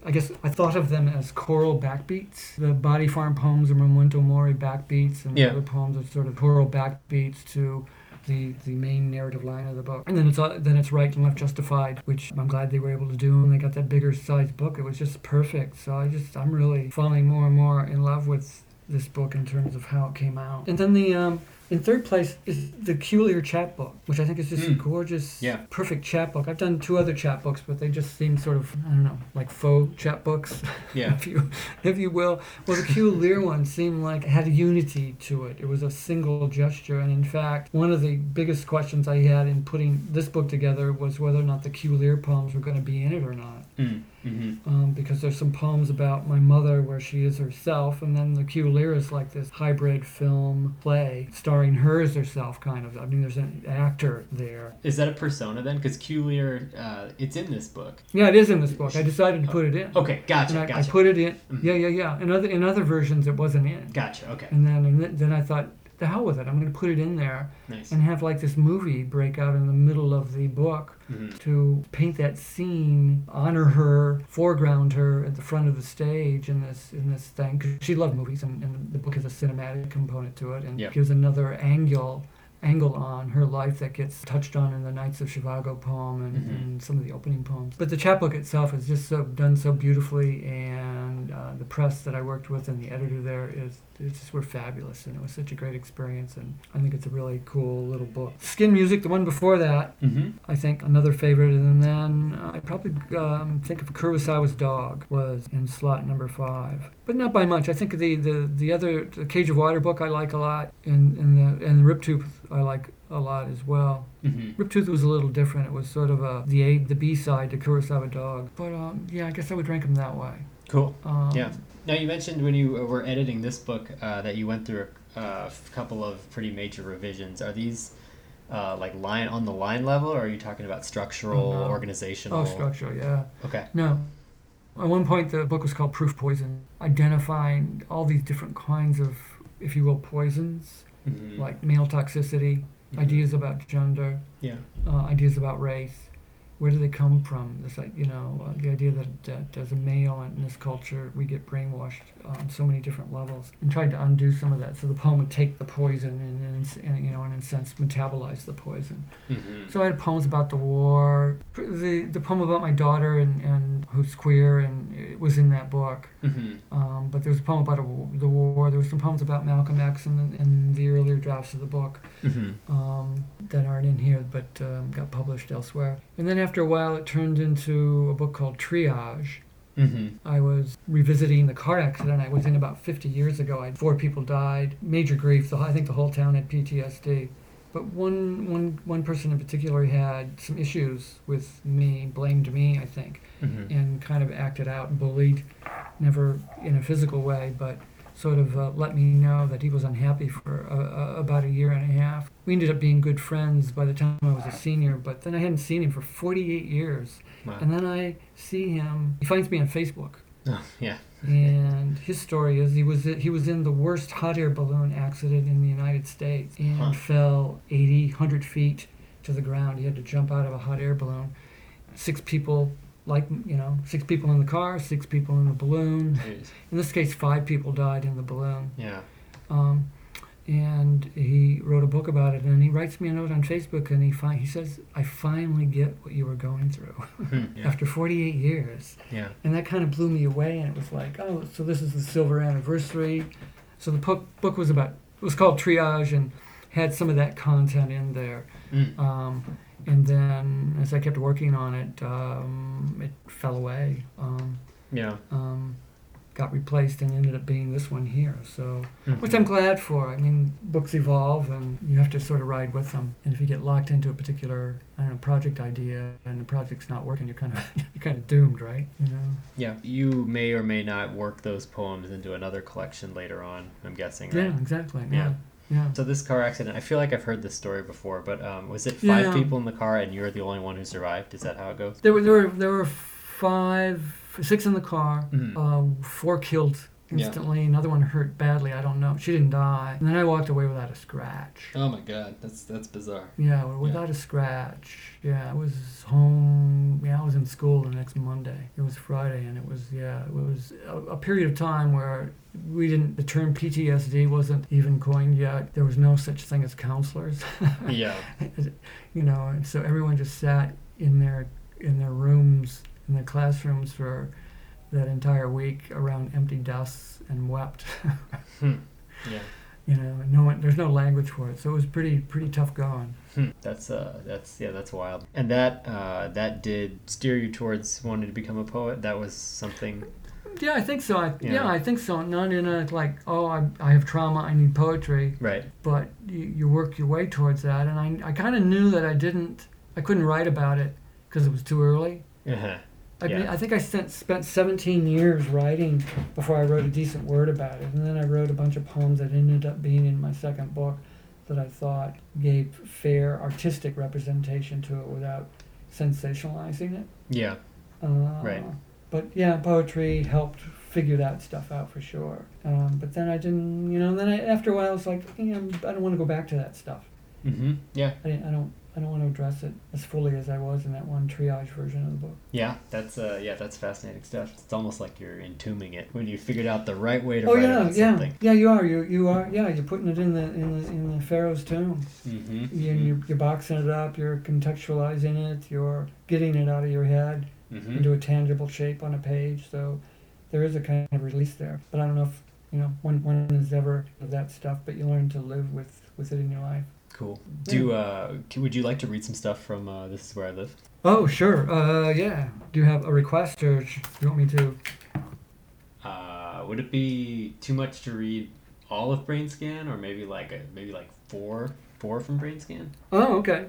I guess I thought of them as choral backbeats. The Body Farm poems are Memento Mori backbeats, and Yeah. the other poems are sort of choral backbeats to the, the main narrative line of the book. And then it's uh, then it's right and left justified, which I'm glad they were able to do. And they got that bigger size book. It was just perfect. So I just I'm really falling more and more in love with this book in terms of how it came out. And then the um, In third place is the Lear chapbook, which I think is just a Mm. gorgeous, Yeah. perfect chapbook. I've done two other chapbooks, but they just seem sort of, I don't know, like faux chapbooks, Yeah. if you if you will. Well, the Lear one seemed like it had a unity to it. It was a single gesture, and in fact, one of the biggest questions I had in putting this book together was whether or not the Lear poems were going to be in it or not Mm. Hmm um, because there's some poems about my mother where she is herself, and then the Q Lear is like this hybrid film play starring her as herself, kind of. I mean, there's an actor there. Is that a persona then? Because Q Lear, uh, it's in this book. Yeah, it is in this book. I decided to put it in. Okay, gotcha, I, I put it in. Mhm. Yeah, yeah, yeah. In other in other versions, it wasn't in. Gotcha. Okay. And then and then- then I thought, the hell with it. I'm going to put it in there Nice. and have like this movie break out in the middle of the book hmm to paint that scene, honor her, foreground her at the front of the stage in this in this thing. 'Cause she loved movies, and, and the book has a cinematic component to it, and Yeah. gives another angle angle on her life that gets touched on in the Nights of Zhivago poem and, Mhm. and some of the opening poems. But the chapbook itself is just so done so beautifully, and uh, the press that I worked with and the editor there is it's just were fabulous, and it was such a great experience. And I think it's a really cool little book. Skin Music, the one before that, hmm I think another favorite, and then uh, I probably um, think of Kurosawa's Dog was in slot number five, but not by much. I think the the, the other the Cage of Water book I like a lot, and and the and Riptooth I like a lot as well. hmm Riptooth was a little different. It was sort of a the A the B side to Kurosawa Dog, but um, yeah, I guess I would rank them that way. Cool. Um, Yeah. Now you mentioned when you were editing this book uh, that you went through a uh, couple of pretty major revisions. Are these uh, like line on the line level, or are you talking about structural, No. organizational? Oh, structure, yeah. Okay. No. At one point, the book was called Proof Poison, identifying all these different kinds of, if you will, poisons, Mhm. like male toxicity, Mhm. ideas about gender, Yeah. uh, ideas about race. Where do they come from? This, like, you know, uh, the idea that, that as a male in this culture, we get brainwashed on so many different levels, and tried to undo some of that. So the poem would take the poison and, and, and you know, and in a sense, metabolize the poison. hmm So I had poems about the war. The the poem about my daughter and, and who's queer and it was in that book. hmm Um, but there was a poem about a, the war. There were some poems about Malcolm X in the, in the earlier drafts of the book hmm um, that aren't in here, but um, got published elsewhere. And then after a while, it turned into a book called Triage. hmm I was revisiting the car accident I was in about 50 years ago. I had four people died, major grief. The, I think the whole town had PTSD. But one, one, one person in particular had some issues with me, blamed me, I think, hmm and kind of acted out, and bullied, never in a physical way, but sort of uh, let me know that he was unhappy for uh, about a year and a half. We ended up being good friends by the time I was a senior, but then I hadn't seen him for 48 years. Wow. And then I see him, he finds me on Facebook. Oh, yeah. And his story is he was he was in the worst hot air balloon accident in the United States and Huh. fell 80, 100 feet to the ground. He had to jump out of a hot air balloon. Six people, like you know, six people in the car, six people in the balloon. Jeez. In this case, five people died in the balloon. Yeah. Um, and he wrote a book about it. And he writes me a note on Facebook, and he fi- he says, "I finally get what you were going through Hmm. yeah. after 48 years." Yeah. and that kind of blew me away and it was like oh so this is the silver anniversary so the book, book was about it was called triage and had some of that content in there Mm. um, and then as i kept working on it um, it fell away um, Yeah. um, got replaced and ended up being this one here so Mhm. which i'm glad for i mean books evolve and you have to sort of ride with them and if you get locked into a particular I don't know, project idea and the project's not working you're kind of you're kind of doomed right you know Yeah. You may or may not work those poems into another collection later on. I'm guessing, right? Yeah, exactly. Yeah. Yeah. Yeah. So this car accident, I feel like I've heard this story before, but um, was it five Yeah. people in the car and you're the only one who survived? Is that how it goes? There were there were there were five, six in the car. Mhm. Uh, four killed Yeah. instantly. Another one hurt badly. I don't know. She didn't die. And then I walked away without a scratch. Oh my god, that's that's bizarre. Yeah, without a scratch. Yeah, I was home. Yeah, I was in school the next Monday. It was Friday, and it was yeah, it was a, a period of time where we didn't. The term PTSD wasn't even coined yet. There was no such thing as counselors. Yeah. you know, and so everyone just sat in their in their rooms in their classrooms for that entire week around empty desks and wept. Hmm. Yeah. you know, no one, there's no language for it. So it was pretty pretty tough going. Hmm. That's uh, that's yeah, that's wild. And that uh, that did steer you towards wanting to become a poet. That was something. Yeah, I think so. I, yeah. Yeah. I think so. Not in a like, oh, I, I have trauma, I need poetry, Right. but you, you work your way towards that. And I, I kind of knew that I didn't, I couldn't write about it because it was too early. Uh-huh. I, mean, Yeah. I think I spent, spent 17 years writing before I wrote a decent word about it. And then I wrote a bunch of poems that ended up being in my second book that I thought gave fair artistic representation to it without sensationalizing it. Yeah. Uh, Right. But yeah, poetry helped figure that stuff out for sure. Um, but then I didn't, you know, And then I, after a while I was like, know, I don't want to go back to that stuff. Mm-hmm. Yeah. I, didn't, I don't, I don't want to address it as fully as I was in that one triage version of the book. Yeah. That's uh, yeah, that's fascinating stuff. It's almost like you're entombing it when you figured out the right way to Oh write yeah, about yeah, something. yeah. You are, you, you are, yeah. You're putting it in the in the in the pharaoh's tomb. Mm-hmm. You, you're, you're boxing it up. You're contextualizing it. You're getting it out of your head Mm-hmm. into a tangible shape on a page. So there is a kind of release there. But I don't know if you know one one is ever of that stuff. But you learn to live with with it in your life. Cool. Do uh, would you like to read some stuff from uh, This Is Where I Live? Oh sure. Uh, yeah. Do you have a request, or do you want me to? Uh, would it be too much to read all of Brain Scan, or maybe like a, maybe like four four from Brain Scan? Oh, okay.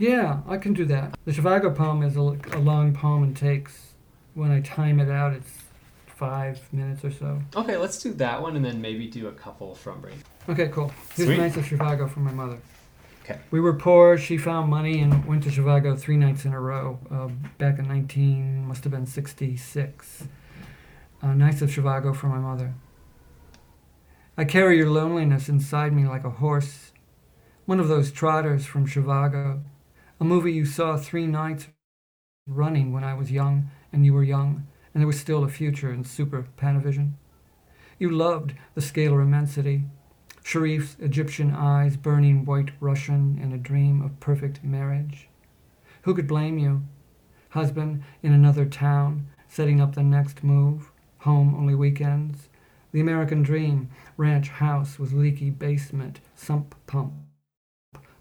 Yeah, I can do that. The Zhivago poem is a, a long poem and takes, when I time it out, it's five minutes or so. Okay, let's do that one, and then maybe do a couple from Brain. Okay, cool. Here's Sweet. Nights of Zhivago from my mother. Okay. We were poor. She found money and went to Chicago three nights in a row. Uh, back in 19, must have been 66. Uh, Nights of Zhivago from my mother. I carry your loneliness inside me like a horse. One of those trotters from Chicago. A movie you saw three nights running when I was young and you were young, and there was still a future in Super Panavision. You loved the scalar immensity, Sharif's Egyptian eyes burning white Russian in a dream of perfect marriage. Who could blame you? Husband in another town, setting up the next move, home only weekends. The American dream, ranch house with leaky basement, sump pump,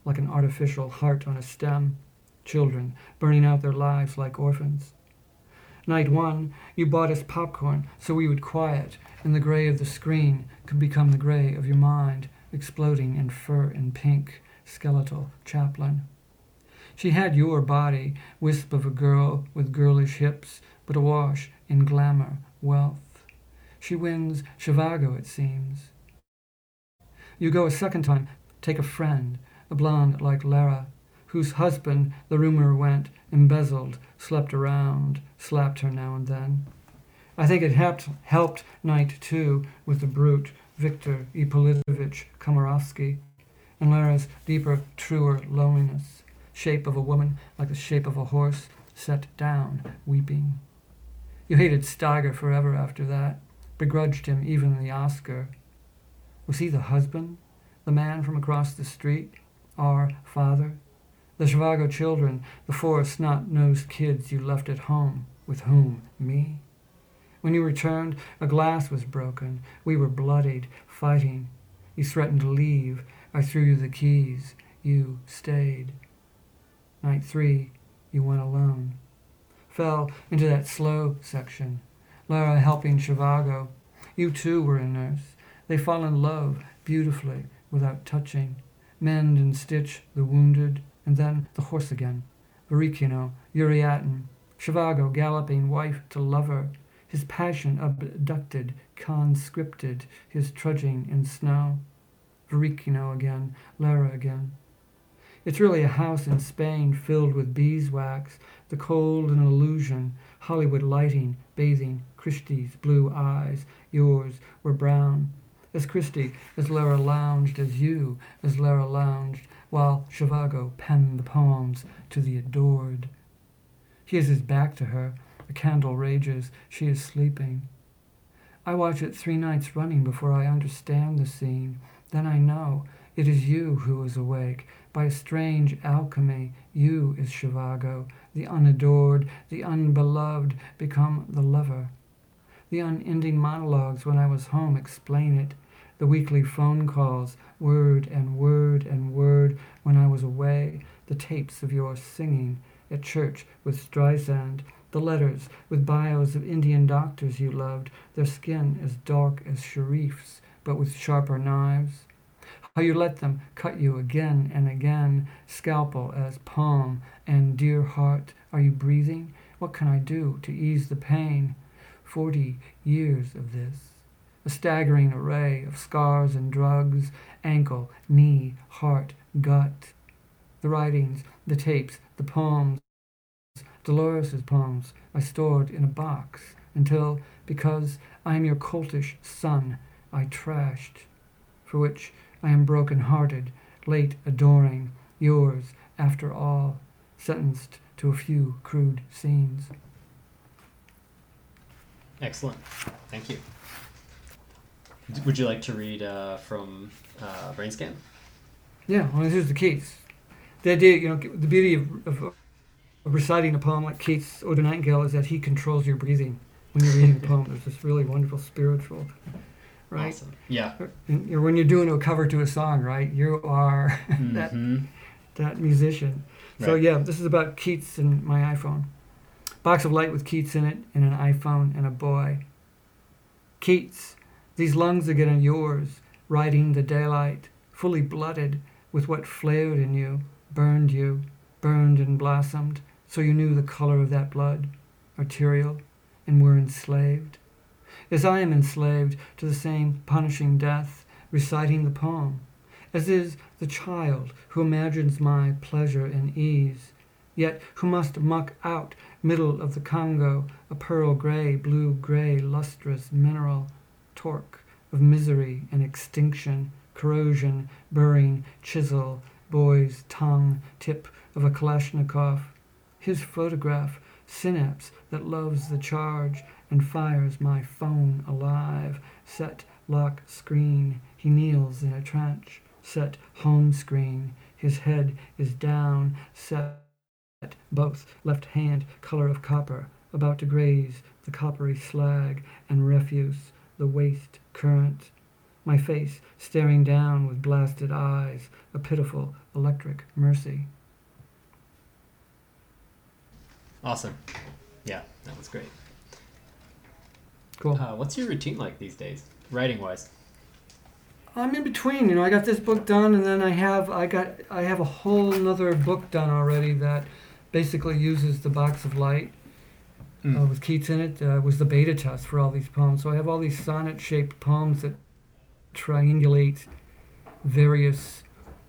like an artificial heart on a stem. Children burning out their lives like orphans. Night one, you bought us popcorn so we would quiet, and the gray of the screen could become the gray of your mind, exploding in fur and pink, skeletal Chaplin. She had your body, wisp of a girl with girlish hips, but awash in glamour, wealth. She wins Zhivago, it seems. You go a second time, take a friend, a blonde like Lara, whose husband, the rumor went, embezzled, slept around, slapped her now and then. I think it helped, helped night two with the brute Victor Ippolitovich Komarovsky and Lara's deeper, truer loneliness, shape of a woman like the shape of a horse, set down, weeping. You hated Steiger forever after that, begrudged him even the Oscar. Was he the husband, the man from across the street, our father? The Zhivago children, the four snot-nosed kids you left at home, with whom? Me? When you returned, a glass was broken. We were bloodied, fighting. You threatened to leave. I threw you the keys. You stayed. Night three, you went alone. Fell into that slow section. Lara helping Zhivago. You too were a nurse. They fall in love beautifully without touching. Mend and stitch the wounded, and then the horse again. Varykino, Yuriatin, Zhivago galloping wife to lover, his passion abducted, conscripted, his trudging in snow. Varykino again, Lara again. It's really a house in Spain filled with beeswax, the cold an illusion, Hollywood lighting, bathing, Christie's blue eyes, yours were brown. As Christie, as Lara lounged, as you, as Lara lounged, while Zhivago penned the poems to the adored. He has his back to her, the candle rages, she is sleeping. I watch it three nights running before I understand the scene. Then I know it is you who is awake. By a strange alchemy, you is Zhivago, the unadored, the unbeloved, become the lover. The unending monologues when I was home explain it. the weekly phone calls, word and word and word when I was away, the tapes of your singing at church with Streisand, the letters with bios of Indian doctors you loved, their skin as dark as Sharif's, but with sharper knives. How you let them cut you again and again, scalpel as palm, and dear heart, are you breathing? What can I do to ease the pain? Forty years of this. A staggering array of scars and drugs, ankle, knee, heart, gut. The writings, the tapes, the poems, Dolores's poems, I stored in a box until, because I am your coltish son, I trashed, for which I am broken hearted, late adoring, yours after all, sentenced to a few crude scenes. Excellent. Thank you. Would you like to read uh, from uh, Brainscan? Yeah, well, this is the Keats. The idea, you know, the beauty of, of, of reciting a poem like Keats' Ode to Nightingale is that he controls your breathing when you're reading the poem. There's this really wonderful spiritual, right? Awesome. Yeah. And you're, when you're doing a cover to a song, right? You are that Mhm. that musician. So yeah, this is about Keats and my iPhone. Box of light with Keats in it, and an iPhone and a boy. Keats, these lungs again are yours, riding the daylight, fully blooded with what flared in you, burned you, burned and blossomed, so you knew the color of that blood, arterial, and were enslaved. As I am enslaved to the same punishing death, reciting the poem, as is the child who imagines my pleasure and ease, yet who must muck out middle of the Congo a pearl gray, blue gray, lustrous mineral, torque of misery and extinction, corrosion, burring, chisel, boy's tongue, tip of a Kalashnikov, his photograph, synapse that loves the charge and fires my phone alive, set lock screen, he kneels in a trench, set home screen, his head is down, set both left hand color of copper, about to graze the coppery slag and refuse, the waste current. My face staring down with blasted eyes, a pitiful electric mercy. Awesome. Yeah, that was great. Cool. Uh, what's your routine like these days, writing wise? I'm in between. You know, I got this book done, and then I have I got I have a whole another book done already that basically uses the box of light uh, with Keats in it. Uh, was the beta test for all these poems. So I have all these sonnet-shaped poems that triangulate various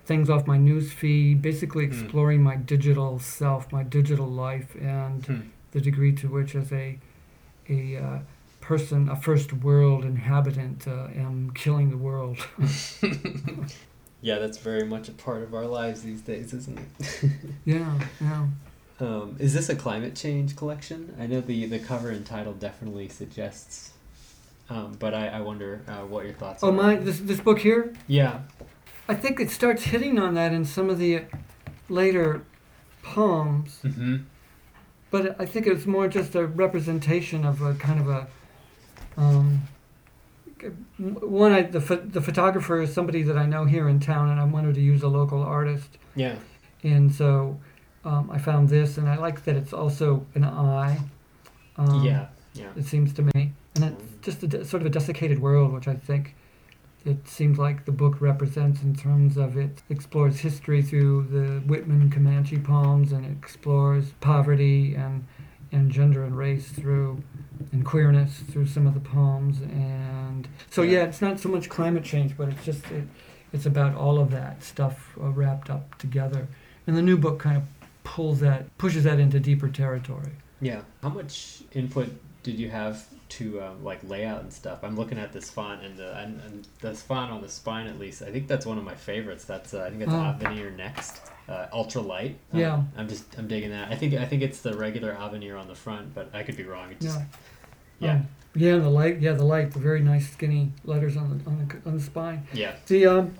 things off my news feed, basically Hmm. exploring my digital self, my digital life, and Hmm. the degree to which, as a a uh, person, a first world inhabitant, uh, am killing the world. Yeah, that's very much a part of our lives these days, isn't it? yeah, yeah. Um, is this a climate change collection? I know the the cover and title definitely suggests, um, but I, I wonder uh, what your thoughts Oh, are. my this this book here. Yeah. I think it starts hitting on that in some of the later poems, Mm-hmm. but I think it's more just a representation of a kind of a. Um, one, I, the pho- the photographer is somebody that I know here in town, and I wanted to use a local artist, Yeah. and so um, I found this, and I like that it's also an eye. Um, yeah. Yeah. it seems to me, and it's just a de- sort of a desiccated world, which I think it seems like the book represents in terms of it explores history through the Whitman Comanche poems, and it explores poverty and and gender and race through and queerness through some of the poems, and so yeah, Yeah. it's not so much climate change, but it's just it, it's about all of that stuff uh, wrapped up together, and the new book kind of pulls that pushes that into deeper territory. Yeah. How much input did you have to um, like layout and stuff? I'm looking at this font and the and, and this font on the spine at least. I think that's one of my favorites. That's uh, I think that's Oh. Avenir Next, uh, ultra light. Um, Yeah. I'm just I'm digging that. I think I think it's the regular Avenir on the front, but I could be wrong. It just Yeah. yeah Um, yeah, the light. Yeah, the light. The very nice skinny letters on the on the on the spine. yeah The um,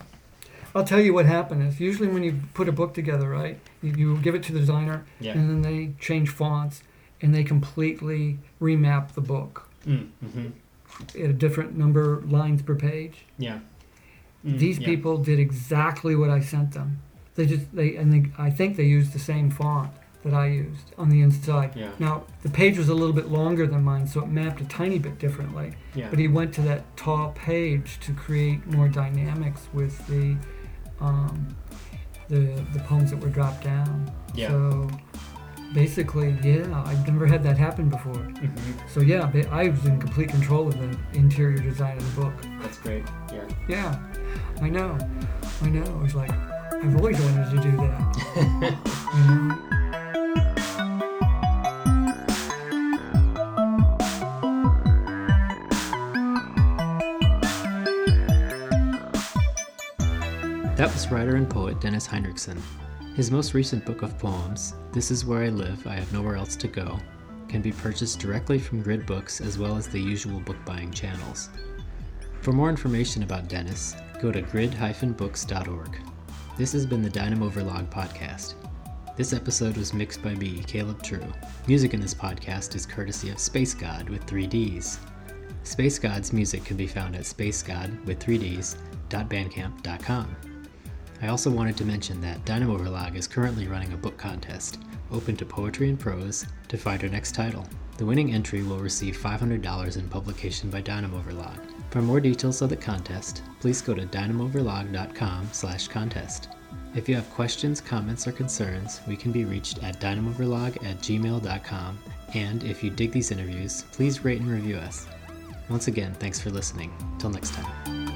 I'll tell you what happened is usually when you put a book together, right? You, you give it to the designer, yeah. and then they change fonts, and they completely remap the book Mm, hmm at a different number lines per page. Yeah. Mm, These yeah. people did exactly what I sent them. They just they and they, I think they used the same font that I used on the inside. Yeah. Now the page was a little bit longer than mine, so it mapped a tiny bit differently. Yeah. But he went to that tall page to create more dynamics with the um, the the poems that were dropped down. Yeah. So basically, yeah, I've never had that happen before. Mhm. So yeah, I was in complete control of the interior design of the book. That's great. Yeah. Yeah, I know, I know. I was like, I've always wanted to do that. you know? That was writer and poet Dennis Hinrichsen. His most recent book of poems, This Is Where I Live, I Have Nowhere Else to Go, can be purchased directly from Grid Books as well as the usual book buying channels. For more information about Dennis, go to grid-books.org. This has been the Dynamo Verlag podcast. This episode was mixed by me, Caleb True. Music in this podcast is courtesy of Space God with 3Ds. Space God's music can be found at spacegod with 3ds.bandcamp.com. I also wanted to mention that Dynamo Verlag is currently running a book contest, open to poetry and prose, to find our next title. The winning entry will receive $500 in publication by Dynamo Verlag. For more details of the contest, please go to dynamoverlag.com slash contest. If you have questions, comments, or concerns, we can be reached at dynamoverlag at gmail.com, and if you dig these interviews, please rate and review us. Once again, thanks for listening. Till next time.